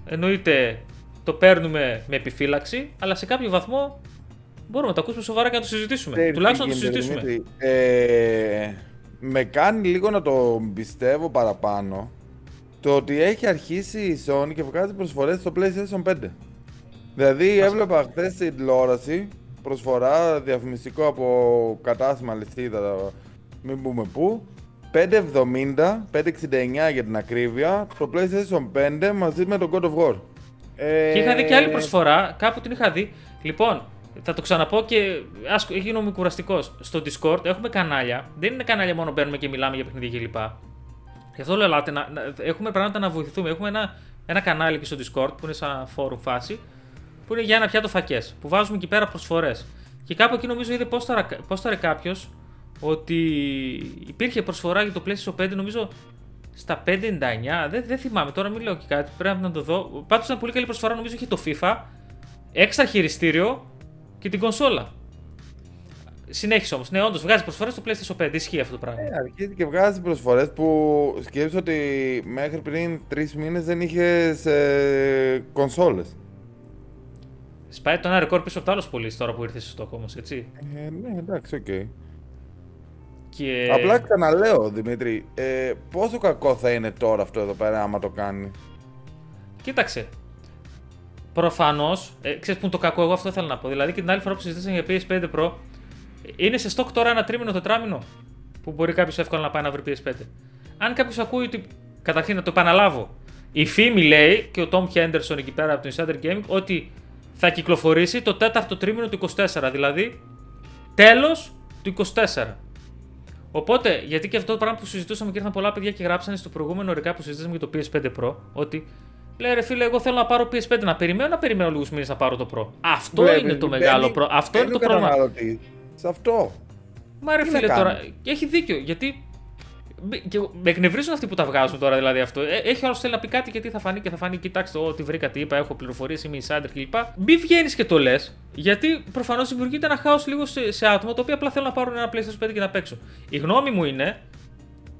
εννοείται το παίρνουμε με επιφύλαξη, αλλά σε κάποιο βαθμό μπορούμε να το ακούσουμε σοβαρά και να το συζητήσουμε. Ξέρεις Τουλάχιστον τι να το γίνεται, συζητήσουμε. Δημήτρη; Ε, με κάνει λίγο να το πιστεύω παραπάνω το ότι έχει αρχίσει η Sony και βγάζει προσφορές στο PlayStation 5. Δηλαδή έβλεπα χθες στην τηλεόραση προσφορά διαφημιστικό από κατάστημα ληστίδα, μην πούμε πού, 5,70, 5,69 για την ακρίβεια, το PlayStation 5 μαζί με το God of War. Ε, Και είχα δει και άλλη προσφορά, κάπου την είχα δει. Λοιπόν, θα το ξαναπώ και ας γίνομαι κουραστικός. Στο Discord έχουμε κανάλια. Δεν είναι κανάλια μόνο μπαίνουμε και μιλάμε για παιχνίδια κλπ. Γι' αυτό λέω, ελάτε, να, να- έχουμε πράγματα να βοηθηθούμε. Έχουμε ένα, ένα κανάλι και στο Discord που είναι σαν forum φάση, που είναι για ένα πιάτο φακές. Που βάζουμε εκεί πέρα προσφορές. Και κάπου εκεί νομίζω είδε πώ τώρα κάποιος ότι υπήρχε προσφορά για το PlayStation 5, νομίζω στα 5,99. Δεν, δεν θυμάμαι τώρα, μην λέω και κάτι. Πρέπει να το δω. Πάντως ήταν πολύ καλή προσφορά, νομίζω είχε το FIFA, έξτρα χειριστήριο και την κονσόλα. Συνέχισε όμως. Ναι, όντως βγάζει προσφορές στο PlayStation 5. Ισχύει αυτό το πράγμα. Ε, αρχίζει και βγάζει προσφορές που σκέφτεσαι ότι μέχρι πριν τρεις μήνες δεν είχες ε, κονσόλες. Σπάει το ένα ρεκόρ πίσω από το άλλο πολύ τώρα που ήρθες στο στόχο όμως, έτσι. Ε, ναι, εντάξει, οκ. Και... Απλά ξαναλέω, Δημήτρη, ε, πόσο κακό θα είναι τώρα αυτό εδώ πέρα άμα το κάνει; Κοίταξε. Προφανώς, ε, ξέρεις που είναι το κακό, εγώ αυτό ήθελα να πω. Δηλαδή και την άλλη φορά που συζητήσαμε για PS5 Pro, είναι σε stock τώρα ένα τρίμηνο, τετράμινο. Που μπορεί κάποιος εύκολα να πάει να βρει PS5. Αν κάποιος ακούει ότι. Καταρχήν να το επαναλάβω. Η φήμη λέει και ο Tom Henderson εκεί πέρα από το Insider Gaming ότι θα κυκλοφορήσει το τέταρτο τρίμηνο του 24. Δηλαδή τέλος του 24. Οπότε, γιατί και αυτό το πράγμα που συζητούσαμε και ήρθαν πολλά παιδιά και γράψανε στο προηγούμενο ρεκά που συζητήσαμε για το PS5 Pro, ότι λέει ρε φίλε, εγώ θέλω να πάρω PS5 να περιμένω, να περιμένω λίγους μήνες να πάρω το Pro. Αυτό Βλέπεις, είναι το μπαίνει- μεγάλο προ... Αυτό είναι μπαίνει το ο πρόβλημα. καταναλωτής Σε αυτό. Μα ρε Τι να φίλε κάνει. τώρα, και έχει δίκιο, γιατί. Και με εκνευρίζουν αυτοί που τα βγάζουν τώρα δηλαδή αυτό. Ε, έχει άλλος θέλει να πει κάτι γιατί θα φανεί και θα φανεί. Κοιτάξτε, ό,τι βρήκα, τι είπα, έχω πληροφορίες, είμαι insider κλπ. Μη βγαίνεις και το λες, γιατί προφανώς δημιουργείται ένα χάος λίγο σε, σε άτομα τα οποία απλά θέλουν να πάρουν ένα PlayStation 5 και να παίξουν. Η γνώμη μου είναι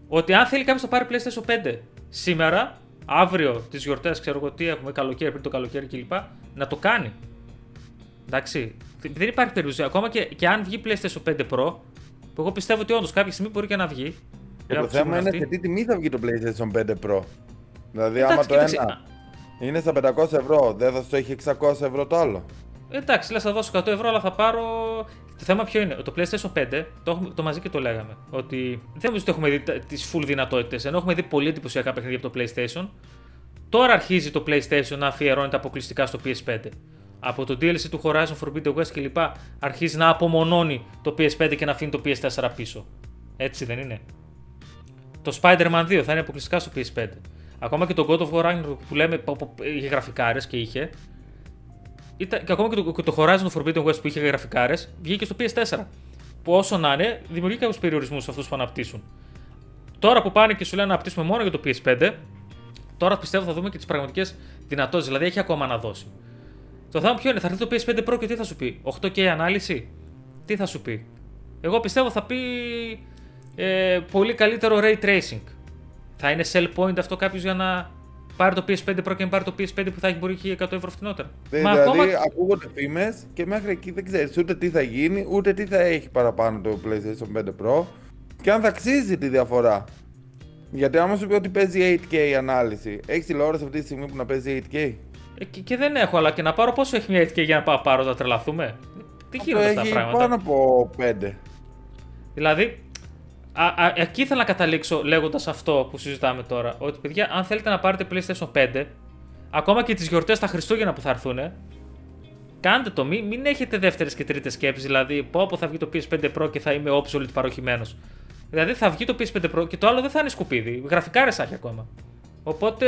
ότι αν θέλει κάποιος να πάρει PlayStation 5 σήμερα, αύριο τις γιορτές, ξέρω εγώ τι έχουμε, καλοκαίρι πριν το καλοκαίρι κλπ. να το κάνει. Εντάξει. Δεν υπάρχει περίπτωση. Ακόμα και, και αν βγει PlayStation 5 Pro, που εγώ πιστεύω ότι όντως κάποια στιγμή μπορεί και να βγει. Και για το να θέμα ψηφούν είναι αυτοί. σε τι τιμή θα βγει το PlayStation 5 Pro. Δηλαδή, Εντάξει, άμα το κοίταξε, ένα είναι στα 500 ευρώ, δεν θα στο έχει 600 ευρώ το άλλο. Εντάξει, λες, θα δώσω 100 ευρώ, αλλά θα πάρω. Το θέμα ποιο είναι, το PlayStation 5, το, έχουμε, το μαζί και το λέγαμε, ότι δεν νομίζω ότι έχουμε δει τις full δυνατότητες, ενώ έχουμε δει πολύ εντυπωσιακά παιχνίδια από το PlayStation. Τώρα αρχίζει το PlayStation να αφιερώνεται αποκλειστικά στο PS5. Από το DLC του Horizon Forbidden West κλπ. αρχίζει να απομονώνει το PS5 και να αφήνει το PS4 πίσω. Έτσι δεν είναι; Το Spider-Man 2 θα είναι αποκλειστικά στο PS5. Ακόμα και το God of War Ragnarok που λέμε που- που είχε γραφικάρες και είχε, ήταν, και ακόμα και το, και το Horizon Forbidden West που είχε γραφικάρες, βγήκε στο PS4. Που όσο να είναι, δημιουργεί κάποιους περιορισμούς σε αυτούς που αναπτύσσουν. Τώρα που πάνε και σου λένε να αναπτύσσουμε μόνο για το PS5, τώρα πιστεύω θα δούμε και τις πραγματικές δυνατότητες. Δηλαδή έχει ακόμα να δώσει. Το θέμα ποιο είναι, θα έρθει το PS5 Pro και τι θα σου πει, 8K ανάλυση, τι θα σου πει; Εγώ πιστεύω θα πει ε, πολύ καλύτερο ray tracing. Θα είναι sell point αυτό κάποιος για να πάρει το PS5 Pro και να πάρει το PS5 που θα έχει μπορεί και 100 ευρώ φθηνότερα. δηλαδή, ακούγονται φήμες και μέχρι εκεί δεν ξέρεις ούτε τι θα γίνει, ούτε τι θα έχει παραπάνω το PlayStation 5 Pro και αν θα αξίζει τη διαφορά. Γιατί άμα σου πει ότι παίζει 8K η ανάλυση, έχεις τηλεόραση αυτή τη στιγμή που να παίζει 8K. Ε, και, και δεν έχω, αλλά και να πάρω πόσο έχει μια HK για να πάω πάρω, θα τρελαθούμε; Τι Αυτό γίνονται αυτά τα έχει πράγματα; πάνω από 5. Δηλαδή, α, α, εκεί ήθελα να καταλήξω λέγοντας αυτό που συζητάμε τώρα. Ότι παιδιά, αν θέλετε να πάρετε PlayStation 5, ακόμα και τις γιορτές τα Χριστούγεννα που θα έρθουν, κάντε το. Μην, μην έχετε δεύτερες και τρίτες σκέψεις. Δηλαδή, πω όπου θα βγει το PS5 Pro και θα είμαι obsolete παροχημένος. Δηλαδή, θα βγει το PS5 Pro και το άλλο δεν θα είναι σκουπίδι. Γραφικάρες θα έχει ακόμα. Οπότε,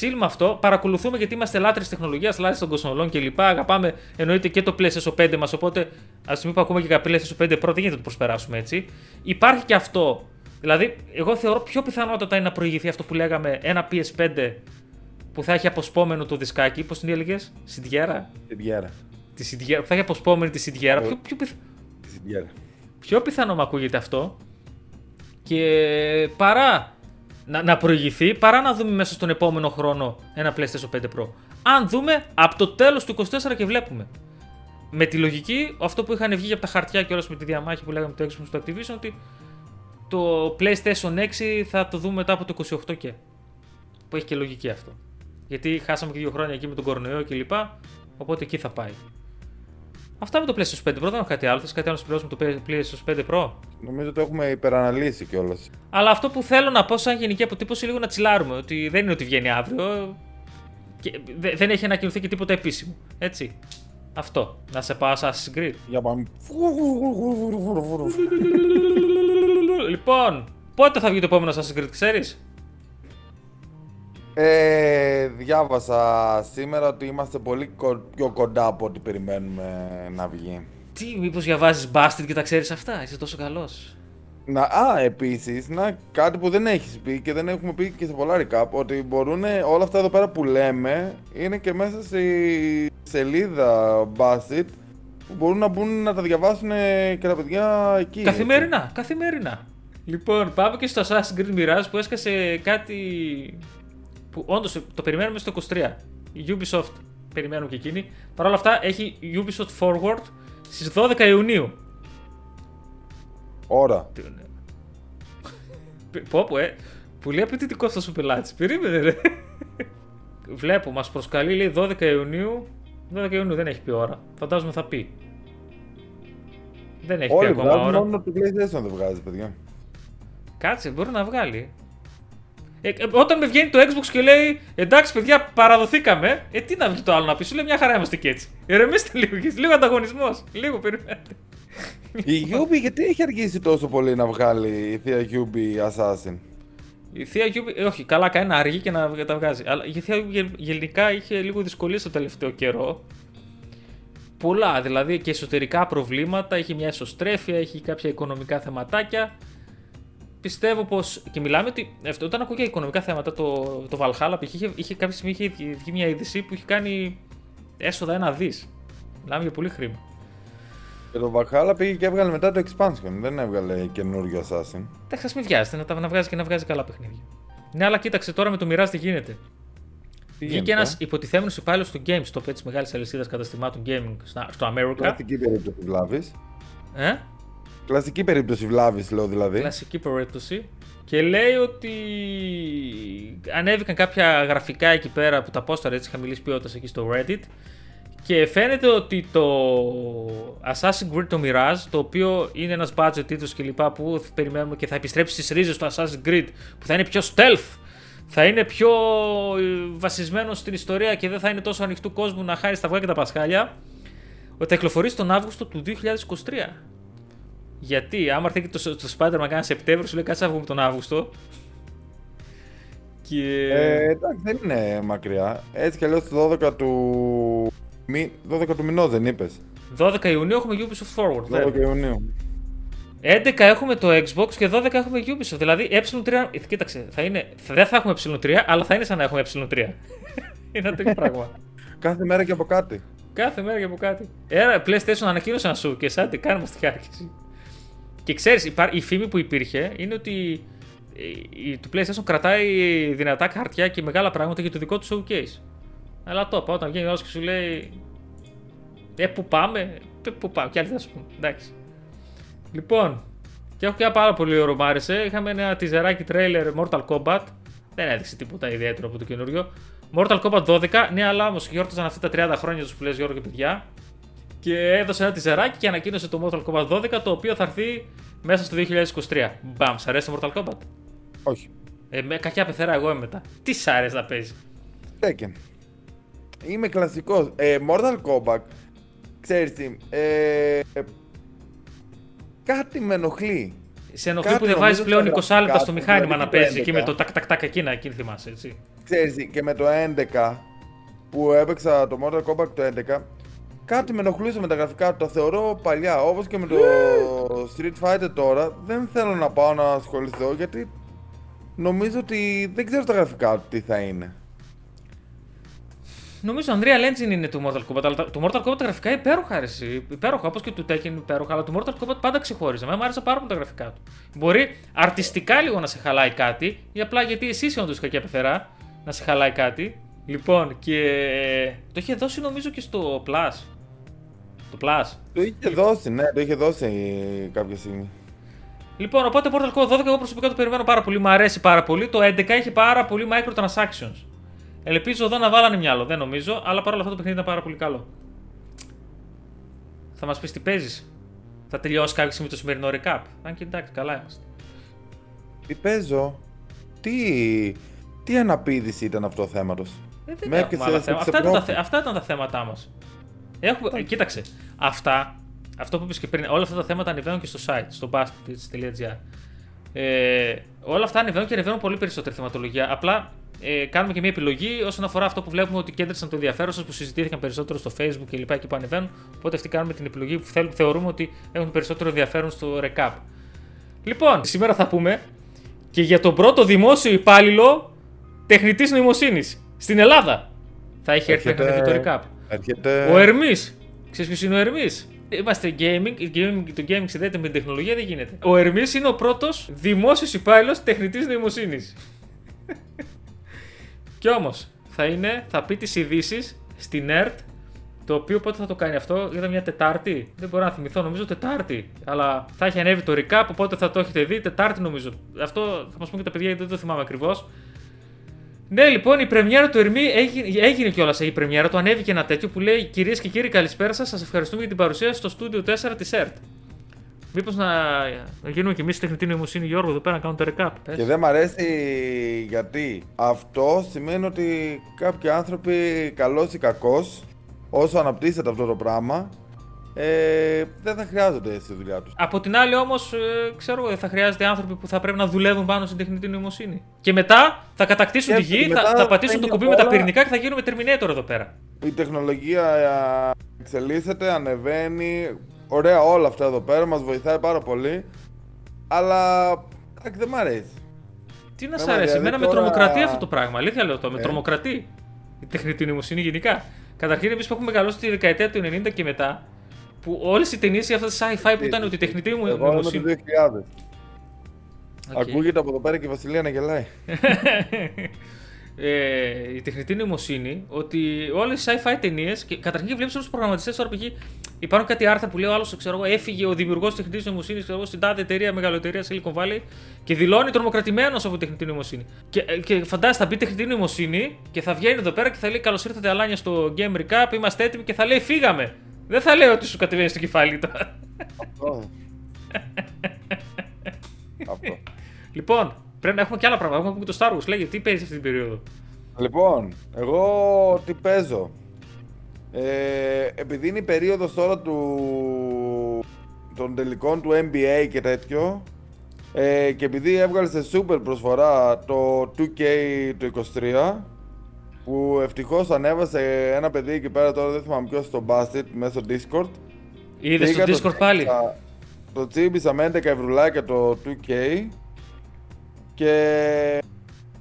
chill με αυτό. Παρακολουθούμε γιατί είμαστε λάτρε τεχνολογίας, λάτρε των κονσολών κλπ. Αγαπάμε εννοείται και το PlayStation 5 μας. Οπότε, ας πούμε που ακούμε και για PlayStation 5 Pro, δεν γίνεται να το προσπεράσουμε έτσι. Υπάρχει και αυτό. Δηλαδή, εγώ θεωρώ πιο πιθανότατα είναι να προηγηθεί αυτό που λέγαμε ένα PS5 που θα έχει αποσπόμενο το δισκάκι. Πώς την έλεγες, Σιντιέρα; Σιντιέρα. Τη Σιντιέρα. Που θα έχει αποσπόμενη τη Σιντιέρα. Πιο, πιο, πιθ... Σιντιέρα. πιο πιθανό μου ακούγεται αυτό. Και παρά να, να προηγηθεί παρά να δούμε μέσα στον επόμενο χρόνο ένα PlayStation 5 Pro. Αν δούμε από το τέλος του 24 και βλέπουμε. Με τη λογική, αυτό που είχαν βγει από τα χαρτιά και όλα με τη διαμάχη που λέγαμε το Xbox στο Activision, ότι το PlayStation 6 θα το δούμε μετά από το 28 και. Που έχει και λογική αυτό. Γιατί χάσαμε και δύο χρόνια εκεί με τον κορονοϊό κλπ. Οπότε εκεί θα πάει. Αυτά με το PlayStation 5 Pro, δεν έχω κάτι άλλο. Θες κάτι άλλο να συμπληρώσουμε το PlayStation 5 Pro; Νομίζω ότι έχουμε υπεραναλύσει κιόλας. Αλλά αυτό που θέλω να πω σαν γενική αποτύπωση λίγο να τσιλάρουμε. Ότι δεν είναι ότι βγαίνει αύριο. Και δεν έχει ανακοινωθεί και τίποτα επίσημο. Έτσι. Αυτό. Να σε πάω Assassin's Creed. Για πάμε. λοιπόν, πότε θα βγει το επόμενο Assassin's Creed, ξέρεις; Ε, διάβασα σήμερα ότι είμαστε πολύ πιο κοντά από ό,τι περιμένουμε να βγει. Τι, μήπως διαβάζεις Bastard και τα ξέρεις αυτά, είσαι τόσο καλός. Να, α, επίσης, κάτι που δεν έχεις πει και δεν έχουμε πει και σε πολλά recap, ότι μπορούν όλα αυτά εδώ πέρα που λέμε είναι και μέσα στη σελίδα Bastit που μπορούν να μπουν να τα διαβάσουν και τα παιδιά εκεί. Καθημερινά, έτσι. καθημερινά. Λοιπόν, πάμε και στο Assassin's Creed Mirage που έσκασε κάτι που όντως το περιμένουμε στο 23. Η Ubisoft περιμένουμε και εκείνη. Παρ' όλα αυτά έχει Ubisoft Forward στις 12 Ιουνίου. Ώρα. Πω πω, ε. Πολύ απαιτητικό αυτό ο πελάτης. Περίμενε, ρε. Βλέπω, μας προσκαλεί λέει 12 Ιουνίου. 12 Ιουνίου δεν έχει πει ώρα. Φαντάζομαι θα πει. Δεν έχει Όλοι πει ακόμα ώρα. Μόνο το PlayStation δεν βγάζει, παιδιά. Κάτσε, μπορεί να βγάλει. Ε, ε, όταν με βγαίνει το Xbox και λέει εντάξει, παιδιά, παραδοθήκαμε. Ε, τι να βγει το άλλο να πει, σου λέει μια χαρά είμαστε και έτσι. Ερεμήστε λίγο, λίγο ανταγωνισμός. Λίγο περιμένετε. Η Yubi γιατί έχει αργήσει τόσο πολύ να βγάλει η θεία Yubi Assassin; Η θεία Yubi, ε, όχι, καλά κάνει να αργεί και να τα βγάζει. Αλλά η θεία Yubi γενικά είχε λίγο δυσκολίες το τελευταίο καιρό. Πολλά, δηλαδή και εσωτερικά προβλήματα, έχει μια εσωστρέφεια, έχει κάποια οικονομικά θεματάκια. Πιστεύω πως. και μιλάμε ότι. Όταν ακούω για οικονομικά θέματα, το, το Valhalla είχε, είχε κάποια στιγμή είχε βγει μια είδηση που είχε κάνει έσοδα ένα δις. Μιλάμε για πολύ χρήμα. Και το Valhalla πήγε και έβγαλε μετά το expansion. Δεν έβγαλε καινούριο Assassin. Εντάξει, μην βιάζεται να, να βγάζει και να βγάζει καλά παιχνίδια. Ναι, αλλά κοίταξε τώρα με το Mirage τι γίνεται. Τι Βγήκε ένας υποτιθέμενος υπάλληλος του GameStop, της μεγάλης αλυσίδας καταστημάτων gaming στο America. Κλασική περίπτωση βλάβης. Ε; Κλασική περίπτωση βλάβης, λέω δηλαδή. Κλασική περίπτωση. Και λέει ότι ανέβηκαν κάποια γραφικά εκεί πέρα από τα πόσταρα έτσι χαμηλής ποιότητας εκεί στο Reddit και φαίνεται ότι το Assassin's Creed το Mirage, το οποίο είναι ένας budget τίτλος και λοιπά που περιμένουμε και θα επιστρέψει στις ρίζες του Assassin's Creed, που θα είναι πιο stealth, θα είναι πιο ε, βασισμένο στην ιστορία και δεν θα είναι τόσο ανοιχτού κόσμου να χάρει στα αυγά και τα πασχάλια, ότι θα κυκλοφορήσει τον Αύγουστο του 2023. Γιατί, άμα έρθει και το, το Spider-Man κάνει Σεπτέμβριο, σου λέει κάτσε να βγούμε τον Αύγουστο. Και... Ε, εντάξει, δεν είναι μακριά. Έτσι κι αλλιώς το 12 του 12 του μηνό δεν είπες. 12 Ιουνίου έχουμε Ubisoft Forward. 12 Ιουνίου. 11 έχουμε το Xbox και 12 έχουμε Ubisoft. Δηλαδή ε3. Ε, κοίταξε, θα είναι, δεν θα έχουμε ε3, αλλά θα είναι σαν να έχουμε ε3. [laughs] είναι ένα τέτοιο πράγμα. Κάθε μέρα και από κάτι. Κάθε μέρα και από κάτι. Ένα PlayStation ανακοίνωσε να σου και σαν τι κάνουμε στη χάρκηση. Και ξέρεις, η φήμη που υπήρχε είναι ότι το PlayStation κρατάει δυνατά χαρτιά και μεγάλα πράγματα για το δικό του showcase. Αλλά το είπα, όταν βγαίνει ο και σου λέει. Ε, πού πάμε, ε, πού πάμε, κι άλλοι θα σου πούμε. Εντάξει. Λοιπόν, και έχω και ένα πάρα πολύ ωραίο μου άρεσε. Είχαμε ένα τυζεράκι τρέιλερ Mortal Kombat. Δεν έδειξε τίποτα ιδιαίτερο από το καινούριο. Mortal Kombat 12, ναι, αλλά όμως γιόρταζαν αυτά τα 30 χρόνια τους που λες Γιώργο και παιδιά. Και έδωσε ένα τυζεράκι και ανακοίνωσε το Mortal Kombat 12, το οποίο θα έρθει μέσα στο 2023. Μπαμ, σ' αρέσει το Mortal Kombat; Όχι. Ε, με κακιά πεθερά εγώ μετά. Τι σ' αρέσει να παίζει; Tekken. Είμαι κλασικός. Ε, Mortal Kombat, ξέρεις τι, ε, κάτι με ενοχλεί. Σε ενοχλεί που δεν βάζεις πλέον 20 λεπτά στο μηχάνημα να παίζεις εκεί με το τακ τακ τακ εκείνα, εκείνη θυμάσαι, έτσι. Ξέρεις τι, και με το 11 που έπαιξα το Mortal Kombat το 11, κάτι με ενοχλούσε με τα γραφικά του, τα θεωρώ παλιά. Όπως και με το Street Fighter τώρα, δεν θέλω να πάω να ασχοληθώ γιατί νομίζω ότι δεν ξέρω τα γραφικά του τι θα είναι. Νομίζω Unreal Engine είναι του Mortal Kombat, αλλά το Mortal Kombat τα γραφικά υπέροχα, αρέσει. Υπέροχα, όπως και του Tekken υπέροχα, αλλά το Mortal Kombat πάντα ξεχώριζε. Εμένα μου άρεσε πάρα πολύ τα γραφικά του. Μπορεί αρτιστικά λίγο να σε χαλάει κάτι, ή απλά γιατί εσύ είσαι όντως κακή απευθερά να σε χαλάει κάτι. Λοιπόν, και το είχε δώσει νομίζω και στο Plus. Το Plus. Το είχε δώσει, ναι, το είχε δώσει κάποια στιγμή. Λοιπόν, οπότε Mortal Kombat 12 εγώ προσωπικά το περιμένω πάρα πολύ, μου αρέσει πάρα πολύ. Το 11 έχει πάρα πολύ microtransactions. Ελπίζω εδώ να βάλανε μυαλό, δεν νομίζω, αλλά παρόλα αυτά το παιχνίδι ήταν πάρα πολύ καλό. Θα μας πεις τι παίζεις; Θα τελειώσει κάποια στιγμή το σημερινό recap; Αν και εντάξει, καλά είμαστε. Τι παίζω; Τι, τι αναπήδηση ήταν αυτό το θέματος; Ε, δεν έχουμε άλλα θέματα. Αυτά, ήταν τα, αυτά ήταν τα θέματά μας. Έχουμε... Κοίταξε. Αυτά, αυτό που είπες και πριν, όλα αυτά τα θέματα ανεβαίνουν και στο site, στο basketball.gr. Ε, όλα αυτά ανεβαίνουν και ανεβαίνουν πολύ περισσότερη θεματολογία. Απλά ε, κάνουμε και μια επιλογή όσον αφορά αυτό που βλέπουμε ότι κέντρισαν το ενδιαφέρον σας, που συζητήθηκαν περισσότερο στο Facebook και λοιπά εκεί που ανεβαίνουν. Οπότε αυτή κάνουμε την επιλογή που θέλουμε, θεωρούμε ότι έχουν περισσότερο ενδιαφέρον στο recap. Λοιπόν, σήμερα θα πούμε και για τον πρώτο δημόσιο υπάλληλο τεχνητής νοημοσύνης στην Ελλάδα. Θα έχει έρθει να το recap. Ο Ερμής. Ξέρεις ποιος είναι ο Ερμής; Είμαστε gaming, το gaming συνδέεται με την τεχνολογία, δεν γίνεται. Ο Ερμής είναι ο πρώτος δημόσιος υπάλληλος τεχνητής νοημοσύνης. [laughs] Κι όμως θα είναι, θα πει τις ειδήσει στην ΕΡΤ, το οποίο πότε θα το κάνει αυτό, ήταν μια Τετάρτη. Δεν μπορώ να θυμηθώ, νομίζω Τετάρτη. Αλλά θα έχει ανέβει το recap, οπότε θα το έχετε δει. Τετάρτη νομίζω. Αυτό θα μας πούν και τα παιδιά γιατί δεν το θυμάμαι ακριβώς. Ναι, λοιπόν, η πρεμιέρα του Ερμή έγινε, έγινε κιόλας η πρεμιέρα του. Ανέβηκε ένα τέτοιο που λέει Κυρίες και κύριοι, καλησπέρα σας. Σας ευχαριστούμε για την παρουσία στο στούντιο 4 της ΕΡΤ. Μήπως να, να γίνουμε κι εμείς τεχνητή νοημοσύνη, Γιώργο, εδώ πέρα να κάνουμε το recap. Και δεν μ' αρέσει γιατί αυτό σημαίνει ότι κάποιοι άνθρωποι, καλός ή κακός, όσο αναπτύσσεται αυτό το πράγμα, ε, δεν θα χρειάζονται στη δουλειά τους. Από την άλλη, όμως, ε, ξέρω δεν θα χρειάζεται άνθρωποι που θα πρέπει να δουλεύουν πάνω στην τεχνητή νοημοσύνη. Και μετά θα κατακτήσουν τη γη, θα, θα πατήσουν το κουμπί με τα πυρηνικά και θα γίνουμε Terminator εδώ πέρα. Η τεχνολογία εξελίσσεται, ανεβαίνει. Ωραία όλα αυτά εδώ πέρα, μας βοηθάει πάρα πολύ. Αλλά δεν μ' αρέσει. Τι να σ' αρέσει, εμένα τώρα... με τρομοκρατεί αυτό το πράγμα. Αλήθεια λέω το, με ε. τρομοκρατεί η τεχνητή νοημοσύνη γενικά. Καταρχήν, εμείς που έχουμε μεγαλώσει τη δεκαετία του 90 και μετά, που όλες οι ταινίες για αυτά τα sci-fi που ήταν ότι η τεχνητή μου νοημοσύνη. Εγώ 2000. Okay. Ακούγεται από εδώ πέρα και η Βασιλεία να γελάει. [laughs] ε, η τεχνητή νοημοσύνη ότι όλες οι sci-fi ταινίες. Καταρχήν βλέπεις όλους τους προγραμματιστές τώρα π.χ. Υπάρχουν κάτι άρθρα που λέει ο άλλος, ξέρω εγώ, έφυγε ο δημιουργός τη τεχνητής νοημοσύνης στην τάδε εταιρεία, μεγαλοτερία Silicon Valley και δηλώνει τρομοκρατημένος από τεχνητή νοημοσύνη. Και, και φαντάζεσαι θα μπει τεχνητή νοημοσύνη και θα βγαίνει εδώ πέρα και θα λέει Καλώς ήρθατε, Αλάνια, στο Game Recap, είμαστε έτοιμοι και θα λέει Φύγαμε. Δεν θα λέω ότι σου κατεβαίνει στο κεφάλι τώρα. Αυτό. [laughs] Αυτό. Λοιπόν, πρέπει να έχουμε και άλλα πράγματα. Έχουμε και το Star Wars. Λέγε, τι παίζεις αυτή την περίοδο; Λοιπόν, εγώ τι παίζω. Ε, επειδή είναι η περίοδος τώρα του, των τελικών του NBA και τέτοιο ε, και επειδή έβγαλες σε super προσφορά το 2K το 23 που ευτυχώς ανέβασε ένα παιδί εκεί πέρα τώρα δεν θυμάμαι ποιος στο Basket μέσω Discord. Είδες στο Discord πάλι; Το τσίμπησα με 11 ευρουλάκια το 2K και,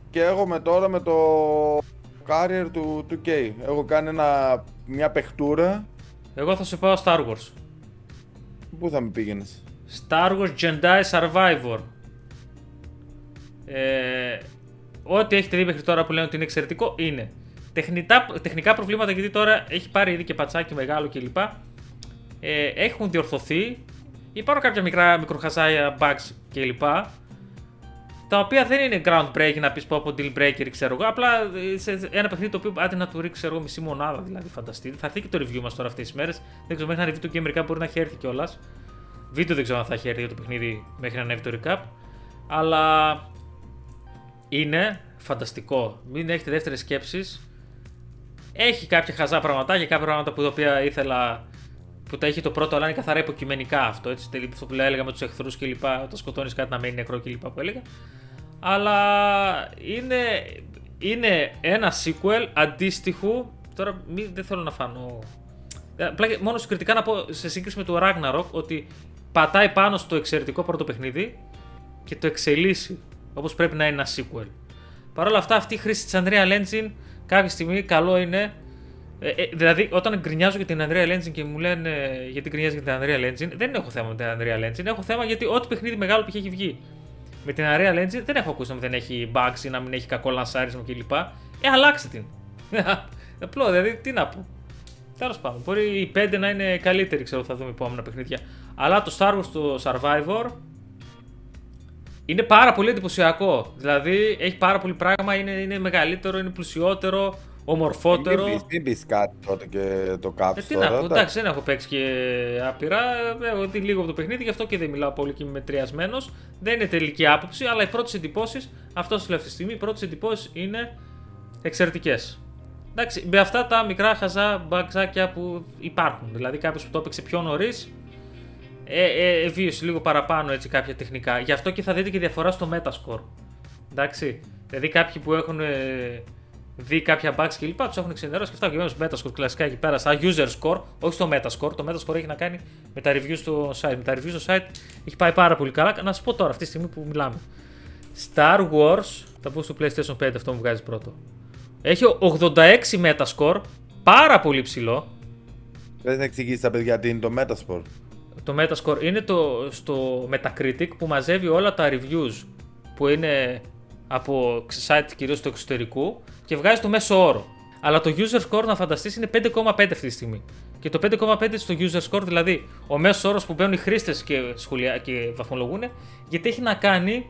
και με τώρα με το carrier του 2K. Έχω κάνει ένα, μια παιχτούρα. Εγώ θα σε πάω Star Wars. Πού θα με πήγαινες; Star Wars Jedi Survivor. Ε, ό,τι έχετε δει μέχρι τώρα που λένε ότι είναι εξαιρετικό είναι. Τεχνητά, τεχνικά προβλήματα γιατί τώρα έχει πάρει ήδη και πατσάκι μεγάλο κλπ. Ε, έχουν διορθωθεί. Υπάρχουν κάποια μικρά μικροχαζάια bugs κλπ. Τα οποία δεν είναι groundbreaking να πεις πω από deal breaker, ξέρω εγώ. Απλά ε, σε ένα παιχνίδι το οποίο άντε να του ρίξει εγώ, μισή μονάδα δηλαδή. Φανταστείτε. Θα έρθει και το review μας τώρα αυτές τις μέρες. Δεν ξέρω μέχρι να ανέβει το game recap μπορεί να έχει έρθει κιόλας. Βίντεο δεν ξέρω αν θα έχει έρθει για το παιχνίδι μέχρι να ανέβει το recap. Αλλά είναι φανταστικό. Μην έχετε δεύτερες σκέψεις. Έχει κάποια χαζά πραγματάκια, κάποια πράγματα που τα οποία ήθελα. που τα έχει το πρώτο, αλλά είναι καθαρά υποκειμενικά αυτό. Έτσι, αυτό που έλεγα με τους εχθρούς και λοιπά. Όταν σκοτώνεις κάτι να μένει νεκρό και λοιπά που έλεγα. Αλλά είναι, είναι ένα sequel αντίστοιχου. Τώρα μη, δεν θέλω να φανώ. Ε, απλά μόνο συγκριτικά να πω σε σύγκριση με το Ragnarok ότι πατάει πάνω στο εξαιρετικό πρώτο παιχνίδι και το εξελίσσει όπως πρέπει να είναι ένα sequel. Παρ' όλα αυτά, αυτή η χρήση της Unreal Engine κάποια στιγμή καλό είναι Ε, ε, δηλαδή, όταν γκρινιάζω για την Unreal Engine και μου λένε ε, γιατί γκρινιάζει για την Unreal Engine, δεν έχω θέμα με την Unreal Engine. Έχω θέμα γιατί ό,τι παιχνίδι μεγάλο που έχει βγει με την Unreal Engine δεν έχω ακούσει να δεν έχει bugs ή να μην έχει κακό λανσάρισμα κλπ. Ε, αλλάξτε την. [laughs] Απλό, δηλαδή, τι να πω. Τέλος πάντων, μπορεί η 5 να είναι καλύτερη, ξέρω, θα δούμε επόμενα παιχνίδια. Αλλά το Star Wars το Survivor είναι πάρα πολύ εντυπωσιακό. Δηλαδή έχει πάρα πολύ πράγμα, είναι, είναι μεγαλύτερο, είναι πλουσιότερο, ομορφότερο. Μην πει κάτι τότε και το κάψει. Ε, τι να πω, εντάξει, δεν έχω παίξει και άπειρα. Έχω δει λίγο από το παιχνίδι, γι' αυτό και δεν μιλάω πολύ και είμαι μετριασμένος. Δεν είναι τελική άποψη, αλλά οι πρώτες εντυπώσεις, αυτό σου λέω αυτή τη στιγμή, οι πρώτες εντυπώσεις είναι εξαιρετικές. Εντάξει, με αυτά τα μικρά χαζά μπαξάκια που υπάρχουν. Δηλαδή κάποιος που το έπαιξε πιο νωρίς, ε, ε, βίωσε λίγο παραπάνω έτσι κάποια τεχνικά. Γι' αυτό και θα δείτε και διαφορά στο Metascore. Εντάξει. Δηλαδή κάποιοι που έχουν ε, δει κάποια bugs και λοιπά, τους έχουν ξενερώσει και αυτά. Και Metascore κλασικά εκεί πέρα, σαν user score, όχι στο Metascore. Το Metascore έχει να κάνει με τα reviews στο site. Με τα reviews στο site έχει πάει πάρα πολύ καλά. Να σα πω τώρα, αυτή τη στιγμή που μιλάμε. Star Wars, θα πω στο PlayStation 5, αυτό μου βγάζει πρώτο. Έχει 86 Metascore, πάρα πολύ ψηλό. Δεν να εξηγήσει τα παιδιά τι είναι το Metascore. Το Metascore είναι το, στο Metacritic που μαζεύει όλα τα reviews που είναι από site κυρίως του εξωτερικού και βγάζει το μέσο όρο. Αλλά το user score να φανταστείς είναι 5,5 αυτή τη στιγμή. Και το 5,5 στο user score, δηλαδή ο μέσος όρος που μπαίνουν οι χρήστες και, σχολιά, και βαθμολογούν, γιατί έχει να κάνει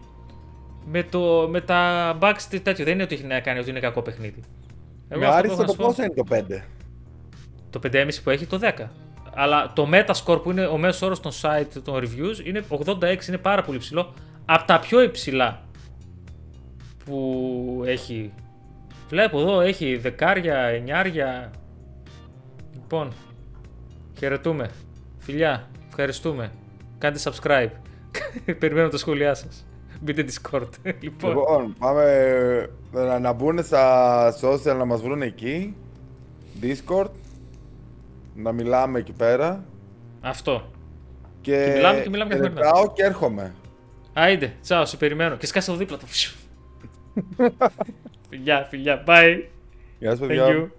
με, το, με τα bugs τέτοιο. Δεν είναι ότι έχει να κάνει ότι είναι κακό παιχνίδι. Εγώ με άριστο το πόσο είναι το 5. Το 5,5 που έχει το 10. Αλλά το Metascore που είναι ο μέσος όρος των site των reviews είναι 86, είναι πάρα πολύ ψηλό. Από τα πιο υψηλά που έχει. Βλέπω εδώ έχει δεκάρια, εννιάρια. Λοιπόν, χαιρετούμε. Φιλιά, ευχαριστούμε. Κάντε subscribe. [laughs] Περιμένω τα σχόλιά σας. Μπείτε Discord. [laughs] λοιπόν. λοιπόν, πάμε να, να μπουν στα social να μας βρουν εκεί. Discord. Να μιλάμε εκεί πέρα. Αυτό. Και, και μιλάμε και μιλάμε καθημερινά. Και, και έρχομαι. Άιντε, τσάω, σε περιμένω. Και σκάσε το δίπλα του. [laughs] φιλιά, φιλιά, bye. Γεια σας, παιδιά.